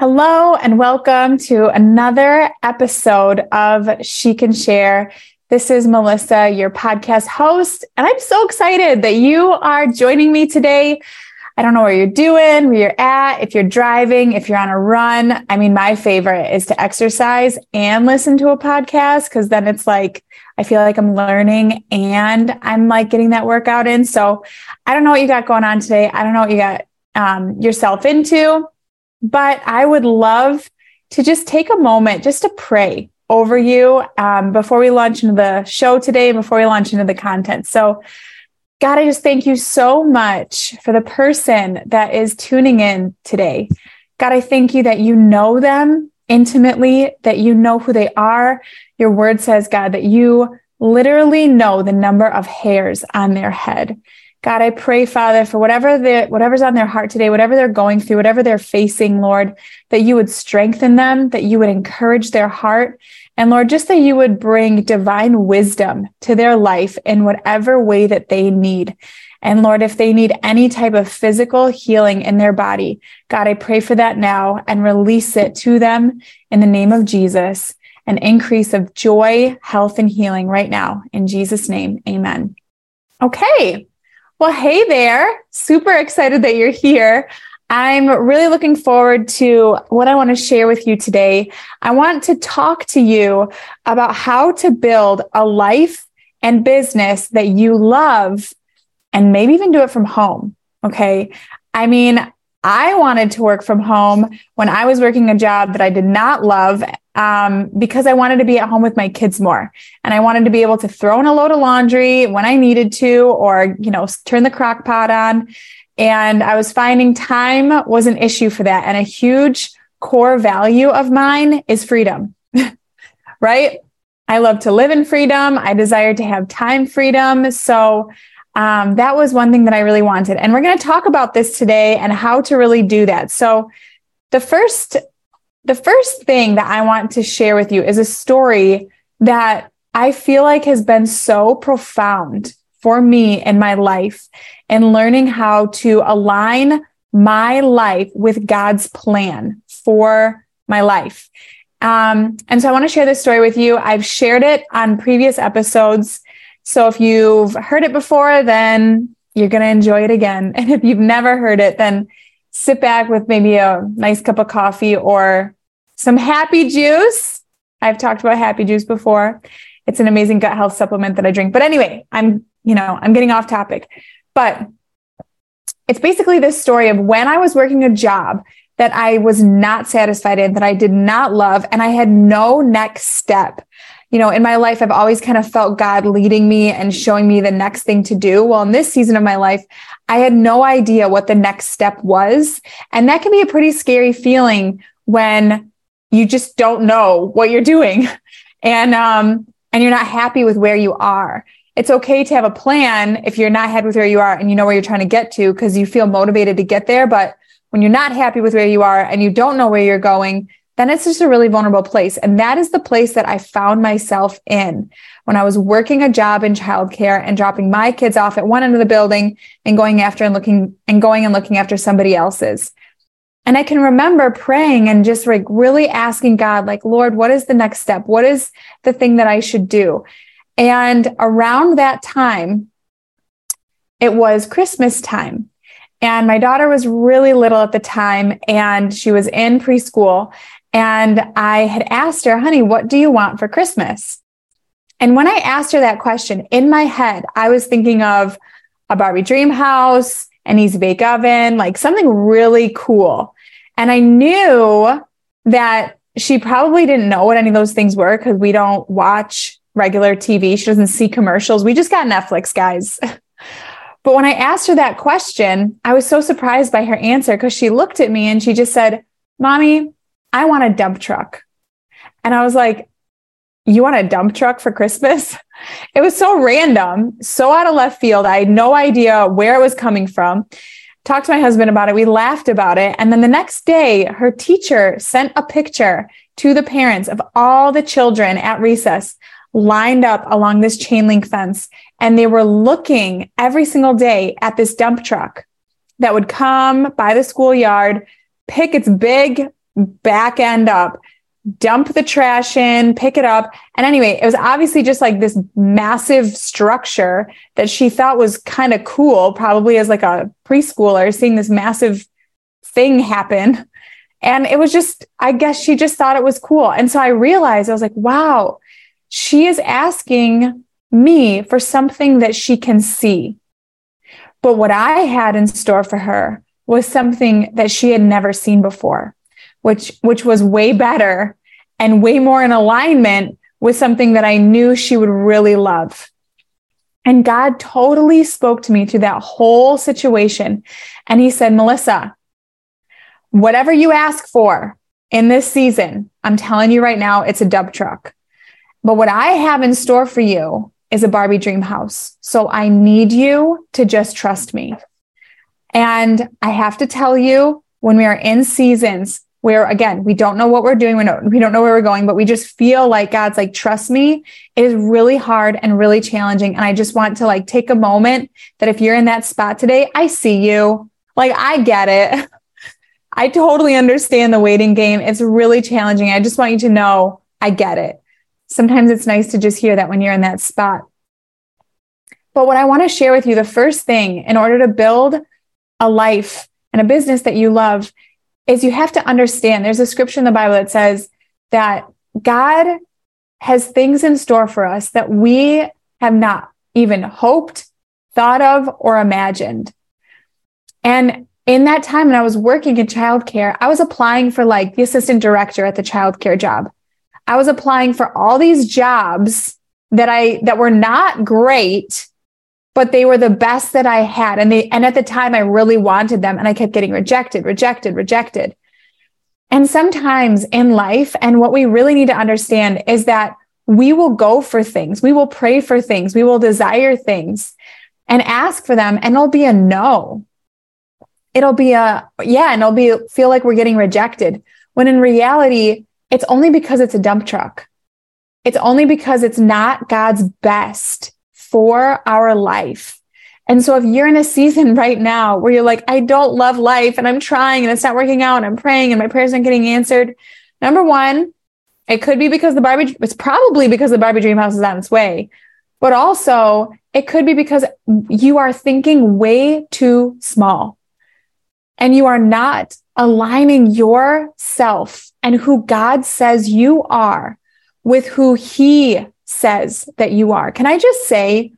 Hello, and welcome to another episode of She Can Share. This is Melissa, your podcast host, and I'm so excited that you are joining me today. I don't know where you're doing, where you're at, if you're driving, if you're on a run. I mean, my favorite is to exercise and listen to a podcast because then it's like, I feel like I'm learning and I'm like getting that workout in. So I don't know what you got going on today. I don't know what you got um, yourself into. But I would love to just take a moment just to pray over you um, before we launch into the show today, before we launch into the content. So, God, I just thank you so much for the person that is tuning in today. God, I thank you that you know them intimately, that you know who they are. Your word says, God, that you literally know the number of hairs on their head. God, I pray, Father, for whatever the whatever's on their heart today, whatever they're going through, whatever they're facing, Lord, that you would strengthen them, that you would encourage their heart, and Lord, just that you would bring divine wisdom to their life in whatever way that they need. And Lord, if they need any type of physical healing in their body, God, I pray for that now and release it to them in the name of Jesus, an increase of joy, health, and healing right now. In Jesus' name, amen. Okay. Well, hey there. Super excited that you're here. I'm really looking forward to what I want to share with you today. I want to talk to you about how to build a life and business that you love and maybe even do it from home. Okay. I mean, I wanted to work from home when I was working a job that I did not love um, because I wanted to be at home with my kids more. And I wanted to be able to throw in a load of laundry when I needed to, or, you know, turn the crock pot on. And I was finding time was an issue for that. And a huge core value of mine is freedom, right? I love to live in freedom. I desire to have time freedom. So um, that was one thing that I really wanted. And we're going to talk about this today and how to really do that. So, the first, the first thing that I want to share with you is a story that I feel like has been so profound for me in my life and learning how to align my life with God's plan for my life. Um, and so I want to share this story with you. I've shared it on previous episodes. So if you've heard it before, then you're going to enjoy it again. And if you've never heard it, then sit back with maybe a nice cup of coffee or some happy juice. I've talked about happy juice before. It's an amazing gut health supplement that I drink. But anyway, I'm, you know, I'm getting off topic. But it's basically this story of when I was working a job that I was not satisfied in, that I did not love, and I had no next step you know, in my life, I've always kind of felt God leading me and showing me the next thing to do. Well, in this season of my life, I had no idea what the next step was. And that can be a pretty scary feeling when you just don't know what you're doing and, um, and you're not happy with where you are. It's okay to have a plan if you're not happy with where you are and you know where you're trying to get to because you feel motivated to get there. But when you're not happy with where you are and you don't know where you're going, then it's just a really vulnerable place. And that is the place that I found myself in when I was working a job in childcare and dropping my kids off at one end of the building and going after and looking and going and looking after somebody else's. And I can remember praying and just like really asking God, like, Lord, what is the next step? What is the thing that I should do? And around that time, it was Christmas time. And my daughter was really little at the time and she was in preschool. And I had asked her, honey, what do you want for Christmas? And when I asked her that question in my head, I was thinking of a Barbie dream house, an easy bake oven, like something really cool. And I knew that she probably didn't know what any of those things were because we don't watch regular TV. She doesn't see commercials. We just got Netflix, guys. but when I asked her that question, I was so surprised by her answer because she looked at me and she just said, Mommy, I want a dump truck. And I was like, you want a dump truck for Christmas? It was so random, so out of left field. I had no idea where it was coming from. Talked to my husband about it. We laughed about it. And then the next day, her teacher sent a picture to the parents of all the children at recess lined up along this chain link fence. And they were looking every single day at this dump truck that would come by the schoolyard, pick its big back end up, dump the trash in, pick it up. And anyway, it was obviously just like this massive structure that she thought was kind of cool, probably as like a preschooler seeing this massive thing happen. And it was just, I guess she just thought it was cool. And so I realized, I was like, wow, she is asking me for something that she can see. But what I had in store for her was something that she had never seen before, which, which was way better and way more in alignment with something that I knew she would really love. And God totally spoke to me through that whole situation. And he said, Melissa, whatever you ask for in this season, I'm telling you right now, it's a dub truck. But what I have in store for you is a Barbie dream house. So I need you to just trust me. And I have to tell you, when we are in seasons where again, we don't know what we're doing, we don't, we don't know where we're going, but we just feel like God's like, trust me, it is really hard and really challenging. And I just want to like take a moment that if you're in that spot today, I see you. Like, I get it. I totally understand the waiting game. It's really challenging. I just want you to know I get it. Sometimes it's nice to just hear that when you're in that spot. But what I want to share with you, the first thing in order to build a life and a business that you love is you have to understand there's a scripture in the Bible that says that God has things in store for us that we have not even hoped, thought of, or imagined. And in that time when I was working in childcare, I was applying for like the assistant director at the childcare job. I was applying for all these jobs that I that were not great, but they were the best that I had. And they and at the time I really wanted them and I kept getting rejected, rejected, rejected. And sometimes in life, and what we really need to understand is that we will go for things, we will pray for things, we will desire things and ask for them, and it'll be a no. It'll be a yeah and it'll be feel like we're getting rejected. When in reality it's only because it's a dump truck. It's only because it's not god's best for our life. And so if you're in a season right now where you're like i don't love life and i'm trying and it's not working out and i'm praying and my prayers aren't getting answered number one it could be because the barbie it's probably because the barbie dream house is on its way but also it could be because you are thinking way too small and you are not aligning yourself and who God says you are with who he says that you are. Can I just say,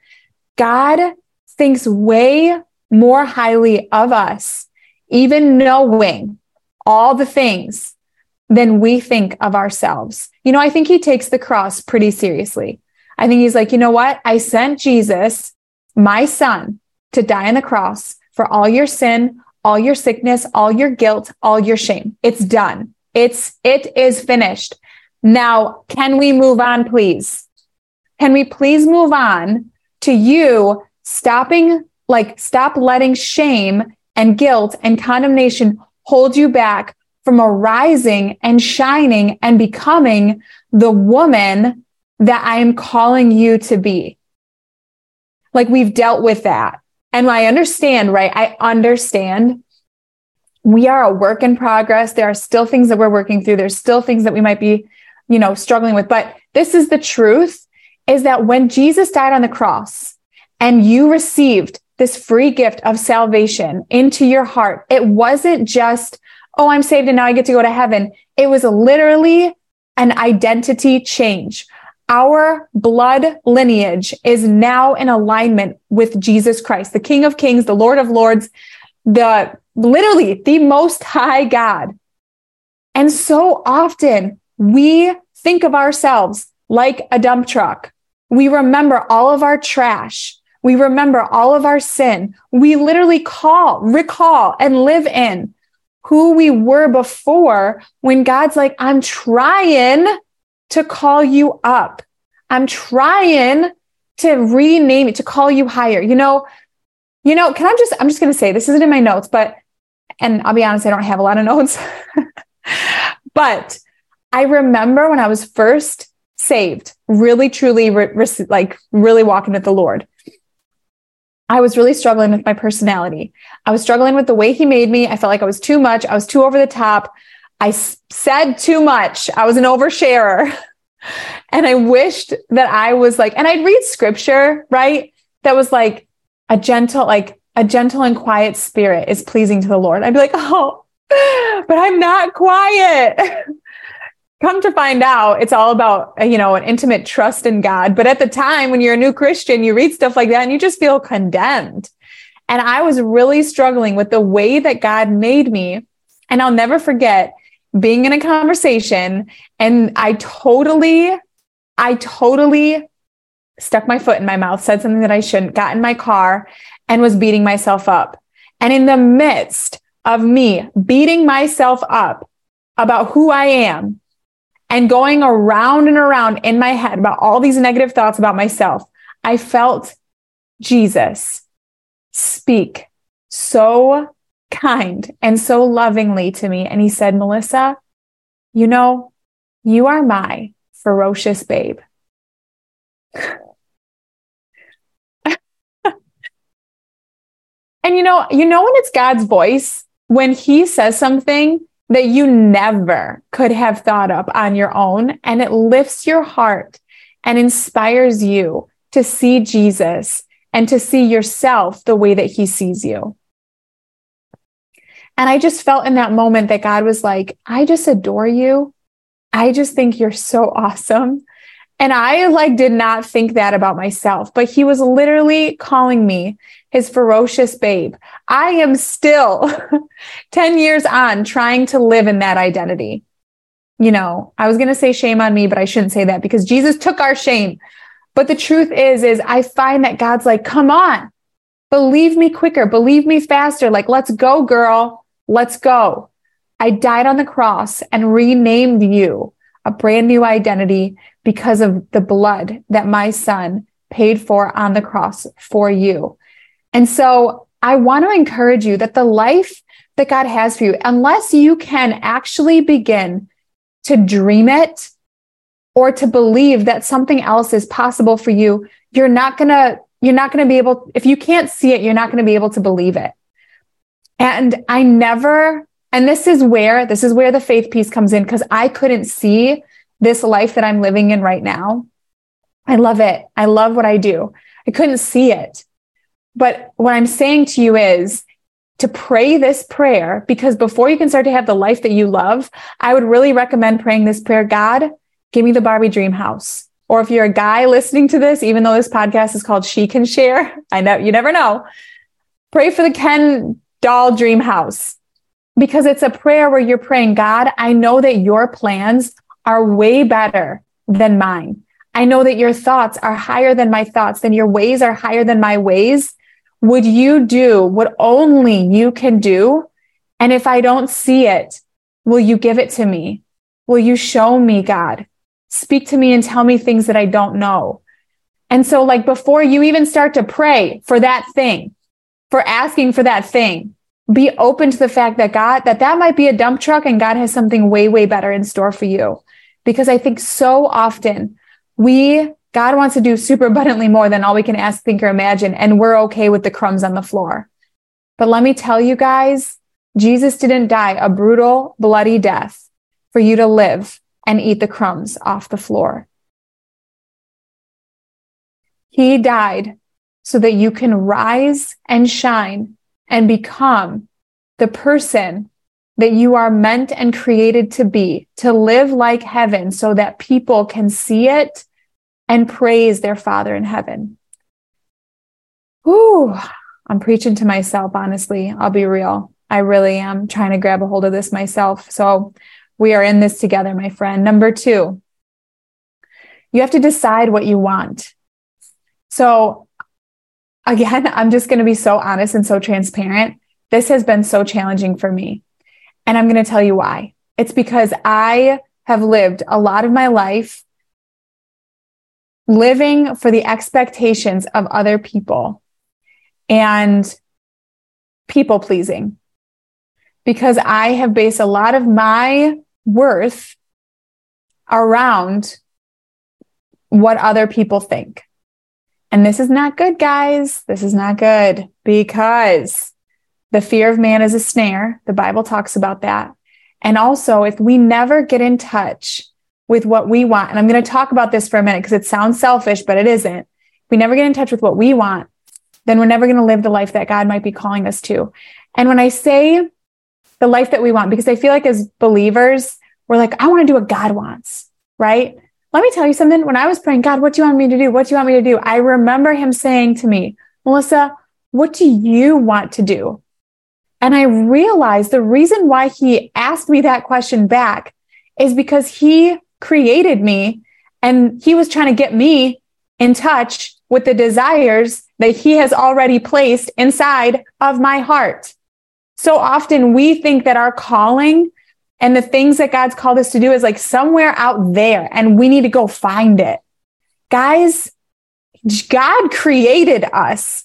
God thinks way more highly of us, even knowing all the things than we think of ourselves. You know, I think he takes the cross pretty seriously. I think he's like, you know what? I sent Jesus, my son, to die on the cross for all your sin, all your sickness, all your guilt, all your shame. It's done. It's, it is finished. Now, can we move on, please? Can we please move on to you stopping, like, stop letting shame and guilt and condemnation hold you back from arising and shining and becoming the woman that I am calling you to be? Like, we've dealt with that. And I understand, right? I understand we are a work in progress. There are still things that we're working through. There's still things that we might be, you know, struggling with. But this is the truth is that when Jesus died on the cross and you received this free gift of salvation into your heart, it wasn't just, oh, I'm saved and now I get to go to heaven. It was literally an identity change our blood lineage is now in alignment with Jesus Christ, the King of Kings, the Lord of Lords, the literally the most high God. And so often we think of ourselves like a dump truck. We remember all of our trash. We remember all of our sin. We literally call, recall, and live in who we were before when God's like, I'm trying to call you up. I'm trying to rename it, to call you higher. You know, you know, can I just, I'm just going to say this isn't in my notes, but, and I'll be honest, I don't have a lot of notes, but I remember when I was first saved, really, truly, re- re- like really walking with the Lord. I was really struggling with my personality. I was struggling with the way he made me. I felt like I was too much. I was too over the top. I said too much. I was an oversharer. and I wished that I was like, and I'd read scripture, right? That was like a gentle, like a gentle and quiet spirit is pleasing to the Lord. I'd be like, oh, but I'm not quiet. Come to find out, it's all about, uh, you know, an intimate trust in God. But at the time when you're a new Christian, you read stuff like that and you just feel condemned. And I was really struggling with the way that God made me. And I'll never forget being in a conversation and I totally, I totally stuck my foot in my mouth, said something that I shouldn't, got in my car and was beating myself up. And in the midst of me beating myself up about who I am and going around and around in my head about all these negative thoughts about myself, I felt Jesus speak so kind and so lovingly to me. And he said, Melissa, you know, you are my ferocious babe. and you know, you know when it's God's voice, when he says something that you never could have thought up on your own, and it lifts your heart and inspires you to see Jesus and to see yourself the way that he sees you. And I just felt in that moment that God was like, I just adore you. I just think you're so awesome. And I like did not think that about myself, but he was literally calling me his ferocious babe. I am still 10 years on trying to live in that identity. You know, I was going to say shame on me, but I shouldn't say that because Jesus took our shame. But the truth is, is I find that God's like, come on, believe me quicker, believe me faster. Like, let's go, girl. Let's go. I died on the cross and renamed you a brand new identity because of the blood that my son paid for on the cross for you. And so I want to encourage you that the life that God has for you, unless you can actually begin to dream it or to believe that something else is possible for you, you're not going to, you're not going to be able, if you can't see it, you're not going to be able to believe it. And I never, and this is where, this is where the faith piece comes in because I couldn't see this life that I'm living in right now. I love it. I love what I do. I couldn't see it. But what I'm saying to you is to pray this prayer because before you can start to have the life that you love, I would really recommend praying this prayer God, give me the Barbie dream house. Or if you're a guy listening to this, even though this podcast is called She Can Share, I know you never know. Pray for the Ken doll dream house because it's a prayer where you're praying, God, I know that your plans are way better than mine. I know that your thoughts are higher than my thoughts, then your ways are higher than my ways. Would you do what only you can do? And if I don't see it, will you give it to me? Will you show me, God? Speak to me and tell me things that I don't know. And so, like, before you even start to pray for that thing, for asking for that thing. Be open to the fact that God, that that might be a dump truck and God has something way, way better in store for you. Because I think so often we, God wants to do super abundantly more than all we can ask, think, or imagine. And we're okay with the crumbs on the floor. But let me tell you guys, Jesus didn't die a brutal, bloody death for you to live and eat the crumbs off the floor. He died so that you can rise and shine and become the person that you are meant and created to be, to live like heaven so that people can see it and praise their Father in heaven. Whew, I'm preaching to myself, honestly. I'll be real. I really am trying to grab a hold of this myself. So we are in this together, my friend. Number two, you have to decide what you want. So again, I'm just going to be so honest and so transparent. This has been so challenging for me. And I'm going to tell you why. It's because I have lived a lot of my life living for the expectations of other people and people pleasing because I have based a lot of my worth around what other people think. And this is not good, guys. This is not good because the fear of man is a snare. The Bible talks about that. And also, if we never get in touch with what we want, and I'm going to talk about this for a minute because it sounds selfish, but it isn't. If we never get in touch with what we want, then we're never going to live the life that God might be calling us to. And when I say the life that we want, because I feel like as believers, we're like, I want to do what God wants, right? Let me tell you something. When I was praying, God, what do you want me to do? What do you want me to do? I remember him saying to me, Melissa, what do you want to do? And I realized the reason why he asked me that question back is because he created me and he was trying to get me in touch with the desires that he has already placed inside of my heart. So often we think that our calling and the things that God's called us to do is like somewhere out there and we need to go find it. Guys, God created us.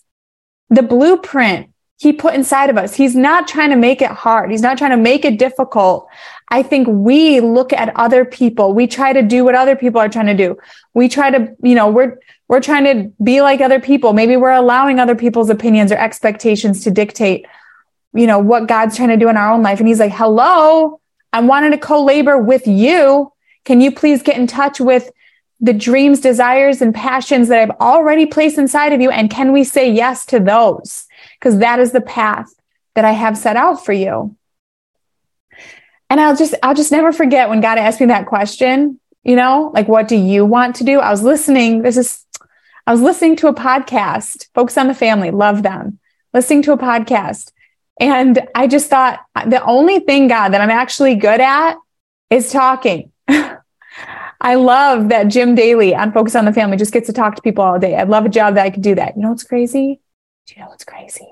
The blueprint he put inside of us. He's not trying to make it hard. He's not trying to make it difficult. I think we look at other people. We try to do what other people are trying to do. We try to, you know, we're, we're trying to be like other people. Maybe we're allowing other people's opinions or expectations to dictate, you know, what God's trying to do in our own life. And he's like, hello, I'm wanting to co-labor with you. Can you please get in touch with the dreams, desires, and passions that I've already placed inside of you? And can we say yes to those? Because that is the path that I have set out for you. And I'll just, I'll just never forget when God asked me that question, you know, like, what do you want to do? I was listening. This is, I was listening to a podcast, Focus on the Family, love them, listening to a podcast. And I just thought the only thing, God, that I'm actually good at is talking. I love that Jim Daly on Focus on the Family just gets to talk to people all day. I'd love a job that I could do that. You know what's crazy? Do you know what's crazy?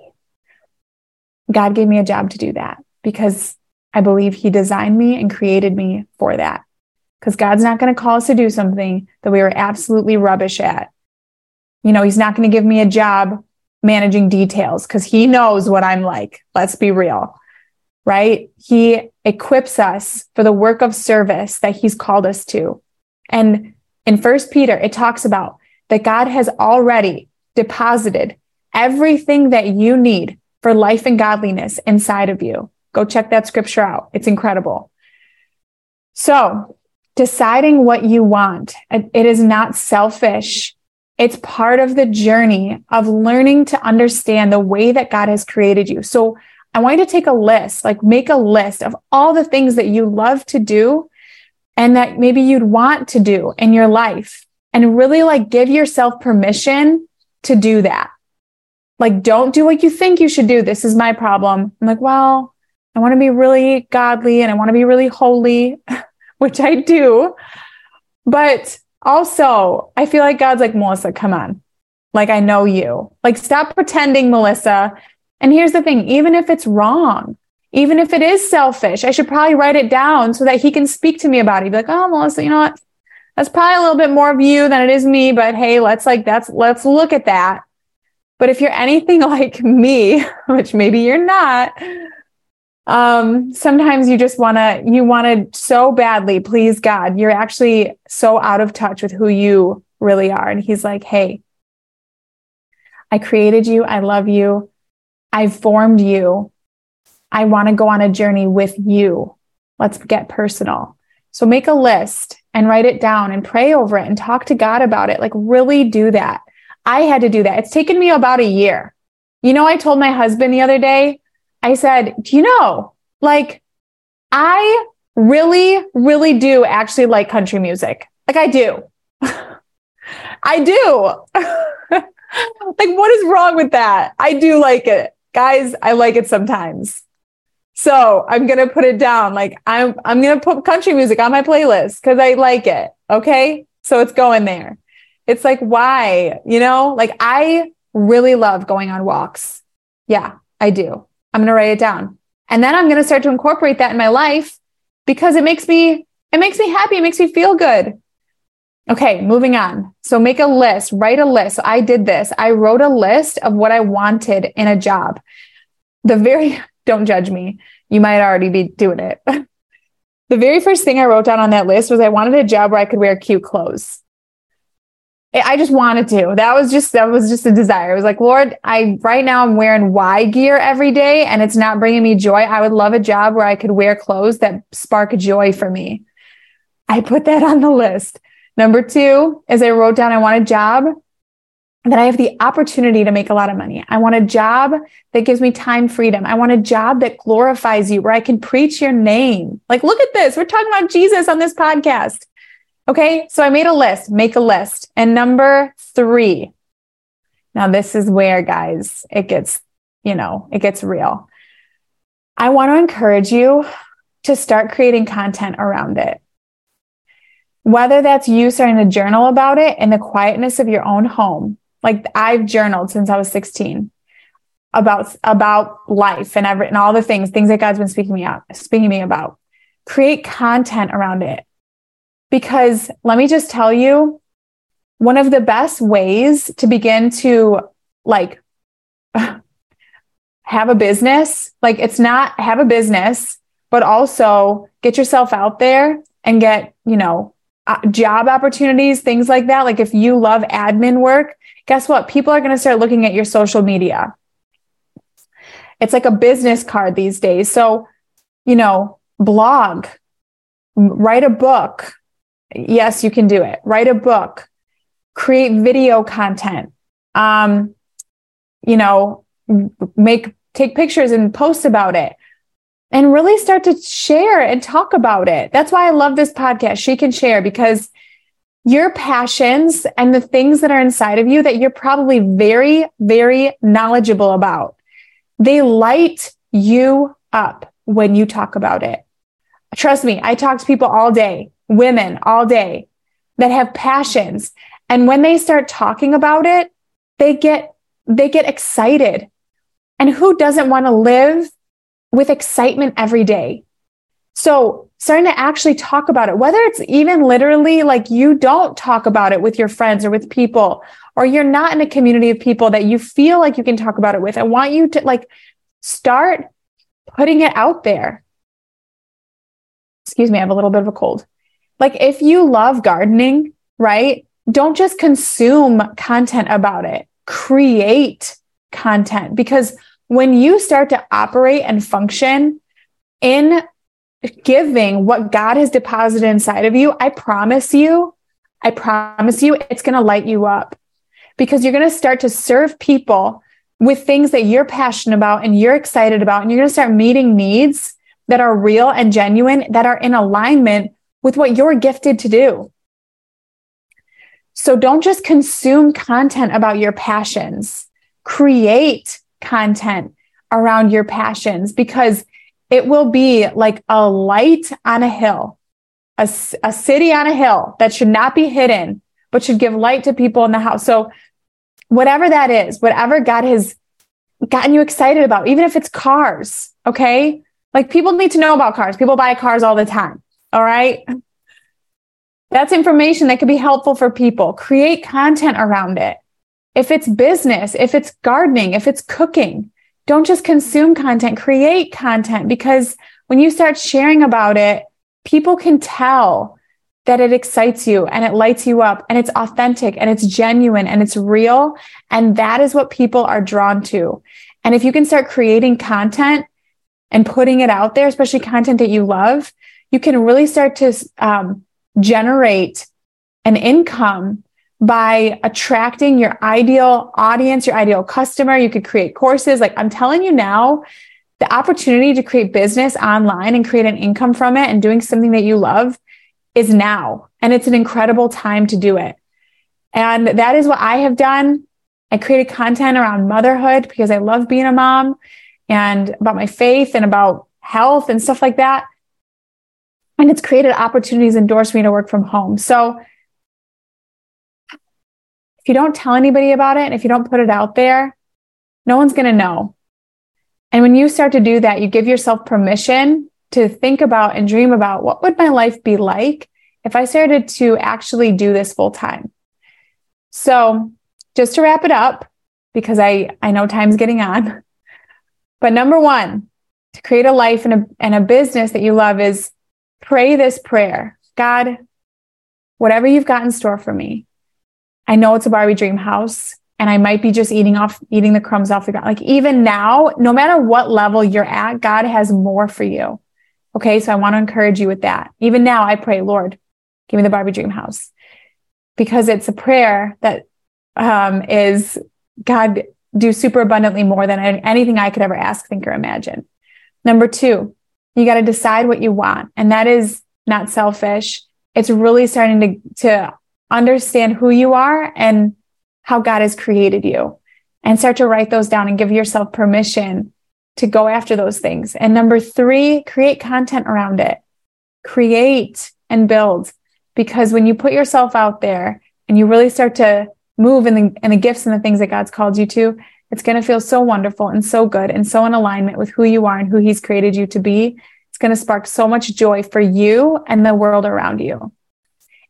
God gave me a job to do that because I believe He designed me and created me for that. Because God's not going to call us to do something that we are absolutely rubbish at. You know, He's not going to give me a job managing details because He knows what I'm like. Let's be real right? He equips us for the work of service that he's called us to. And in First Peter, it talks about that God has already deposited everything that you need for life and godliness inside of you. Go check that scripture out. It's incredible. So deciding what you want, it is not selfish. It's part of the journey of learning to understand the way that God has created you. So I want you to take a list, like make a list of all the things that you love to do and that maybe you'd want to do in your life and really like give yourself permission to do that. Like, don't do what you think you should do. This is my problem. I'm like, well, I want to be really godly and I want to be really holy, which I do. But also, I feel like God's like, Melissa, come on. Like, I know you. Like, stop pretending, Melissa. And here's the thing even if it's wrong, even if it is selfish, I should probably write it down so that he can speak to me about it. He'd be like, oh, Melissa, you know what? That's probably a little bit more of you than it is me, but hey, let's like, that's, let's look at that. But if you're anything like me, which maybe you're not, um, sometimes you just want to, you want to so badly please God. You're actually so out of touch with who you really are. And he's like, Hey, I created you. I love you. I formed you. I want to go on a journey with you. Let's get personal. So make a list and write it down and pray over it and talk to God about it. Like really do that. I had to do that. It's taken me about a year. You know, I told my husband the other day, I said, do you know, like I really, really do actually like country music. Like I do. I do. like, what is wrong with that? I do like it guys, I like it sometimes. So I'm gonna put it down. Like I'm I'm gonna put country music on my playlist because I like it. Okay. So it's going there. It's like, why? You know, like I really love going on walks. Yeah, I do. I'm gonna write it down. And then I'm gonna start to incorporate that in my life because it makes me it makes me happy, it makes me feel good. Okay, moving on. So make a list, write a list. So I did this. I wrote a list of what I wanted in a job. The very, don't judge me. You might already be doing it. the very first thing I wrote down on that list was I wanted a job where I could wear cute clothes. I just wanted to. That was just that was just a desire. It was like, Lord, I right now I'm wearing Y gear every day and it's not bringing me joy. I would love a job where I could wear clothes that spark joy for me. I put that on the list. Number 2 is I wrote down I want a job that I have the opportunity to make a lot of money. I want a job that gives me time freedom. I want a job that glorifies you where I can preach your name. Like look at this. We're talking about Jesus on this podcast. Okay, so I made a list, make a list. And number three, now this is where, guys, it gets, you know, it gets real. I want to encourage you to start creating content around it. Whether that's you starting to journal about it in the quietness of your own home. Like I've journaled since I was 16 about, about life and every, and all the things, things that God's been speaking me out, speaking me about. Create content around it because let me just tell you, one of the best ways to begin to like have a business, like it's not have a business, but also get yourself out there and get, you know, uh, job opportunities, things like that. Like if you love admin work, guess what? People are going to start looking at your social media. It's like a business card these days. So, you know, blog, write a book, yes, you can do it. Write a book, create video content, um, you know, make, take pictures and post about it and really start to share and talk about it. That's why I love this podcast. She can share because your passions and the things that are inside of you that you're probably very, very knowledgeable about, they light you up when you talk about it. Trust me, I talk to people all day women all day that have passions. And when they start talking about it, they get, they get excited. And who doesn't want to live with excitement every day? So starting to actually talk about it, whether it's even literally like you don't talk about it with your friends or with people, or you're not in a community of people that you feel like you can talk about it with. I want you to like start putting it out there. Excuse me, I have a little bit of a cold. Like if you love gardening, right? Don't just consume content about it. Create content because when you start to operate and function in giving what God has deposited inside of you, I promise you, I promise you, it's going to light you up because you're going to start to serve people with things that you're passionate about and you're excited about. And you're going to start meeting needs that are real and genuine, that are in alignment with what you're gifted to do. So don't just consume content about your passions, create content around your passions because it will be like a light on a hill, a, a city on a hill that should not be hidden, but should give light to people in the house. So whatever that is, whatever God has gotten you excited about, even if it's cars, okay? Like people need to know about cars. People buy cars all the time. All right. That's information that could be helpful for people. Create content around it. If it's business, if it's gardening, if it's cooking, don't just consume content, create content because when you start sharing about it, people can tell that it excites you and it lights you up and it's authentic and it's genuine and it's real. And that is what people are drawn to. And if you can start creating content and putting it out there, especially content that you love, you can really start to um, generate an income by attracting your ideal audience, your ideal customer. You could create courses. Like I'm telling you now, the opportunity to create business online and create an income from it and doing something that you love is now. And it's an incredible time to do it. And that is what I have done. I created content around motherhood because I love being a mom and about my faith and about health and stuff like that. And it's created opportunities and doors for me to work from home. So if you don't tell anybody about it and if you don't put it out there, no one's going to know. And when you start to do that, you give yourself permission to think about and dream about what would my life be like if I started to actually do this full time. So just to wrap it up, because I, I know time's getting on, but number one, to create a life and a, and a business that you love is pray this prayer God, whatever you've got in store for me, I know it's a Barbie dream house and I might be just eating off, eating the crumbs off the ground. Like even now, no matter what level you're at, God has more for you. Okay. So I want to encourage you with that. Even now, I pray, Lord, give me the Barbie dream house because it's a prayer that um, is God do super abundantly more than anything I could ever ask, think, or imagine. Number two, you got to decide what you want. And that is not selfish. It's really starting to, to understand who you are and how God has created you and start to write those down and give yourself permission to go after those things. And number three, create content around it. Create and build because when you put yourself out there and you really start to move in the, in the gifts and the things that God's called you to, it's going to feel so wonderful and so good and so in alignment with who you are and who He's created you to be. It's going to spark so much joy for you and the world around you.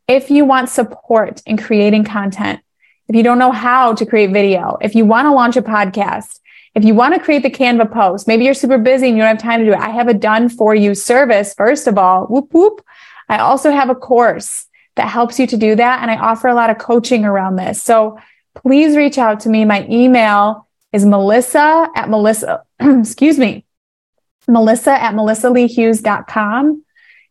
If you want support in creating content, if you don't know how to create video, if you want to launch a podcast, if you want to create the Canva post, maybe you're super busy and you don't have time to do it. I have a done for you service. First of all, whoop, whoop. I also have a course that helps you to do that. And I offer a lot of coaching around this. So please reach out to me. My email is melissa at melissa, excuse me, melissa at melissaleahughes.com.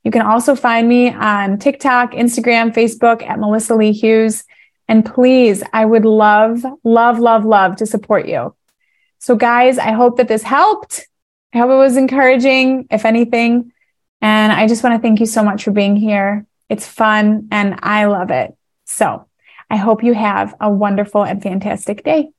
You can also find me on TikTok, Instagram, Facebook at Melissa Lea Hughes. And please, I would love, love, love, love to support you. So, guys, I hope that this helped. I hope it was encouraging, if anything. And I just want to thank you so much for being here. It's fun and I love it. So, I hope you have a wonderful and fantastic day.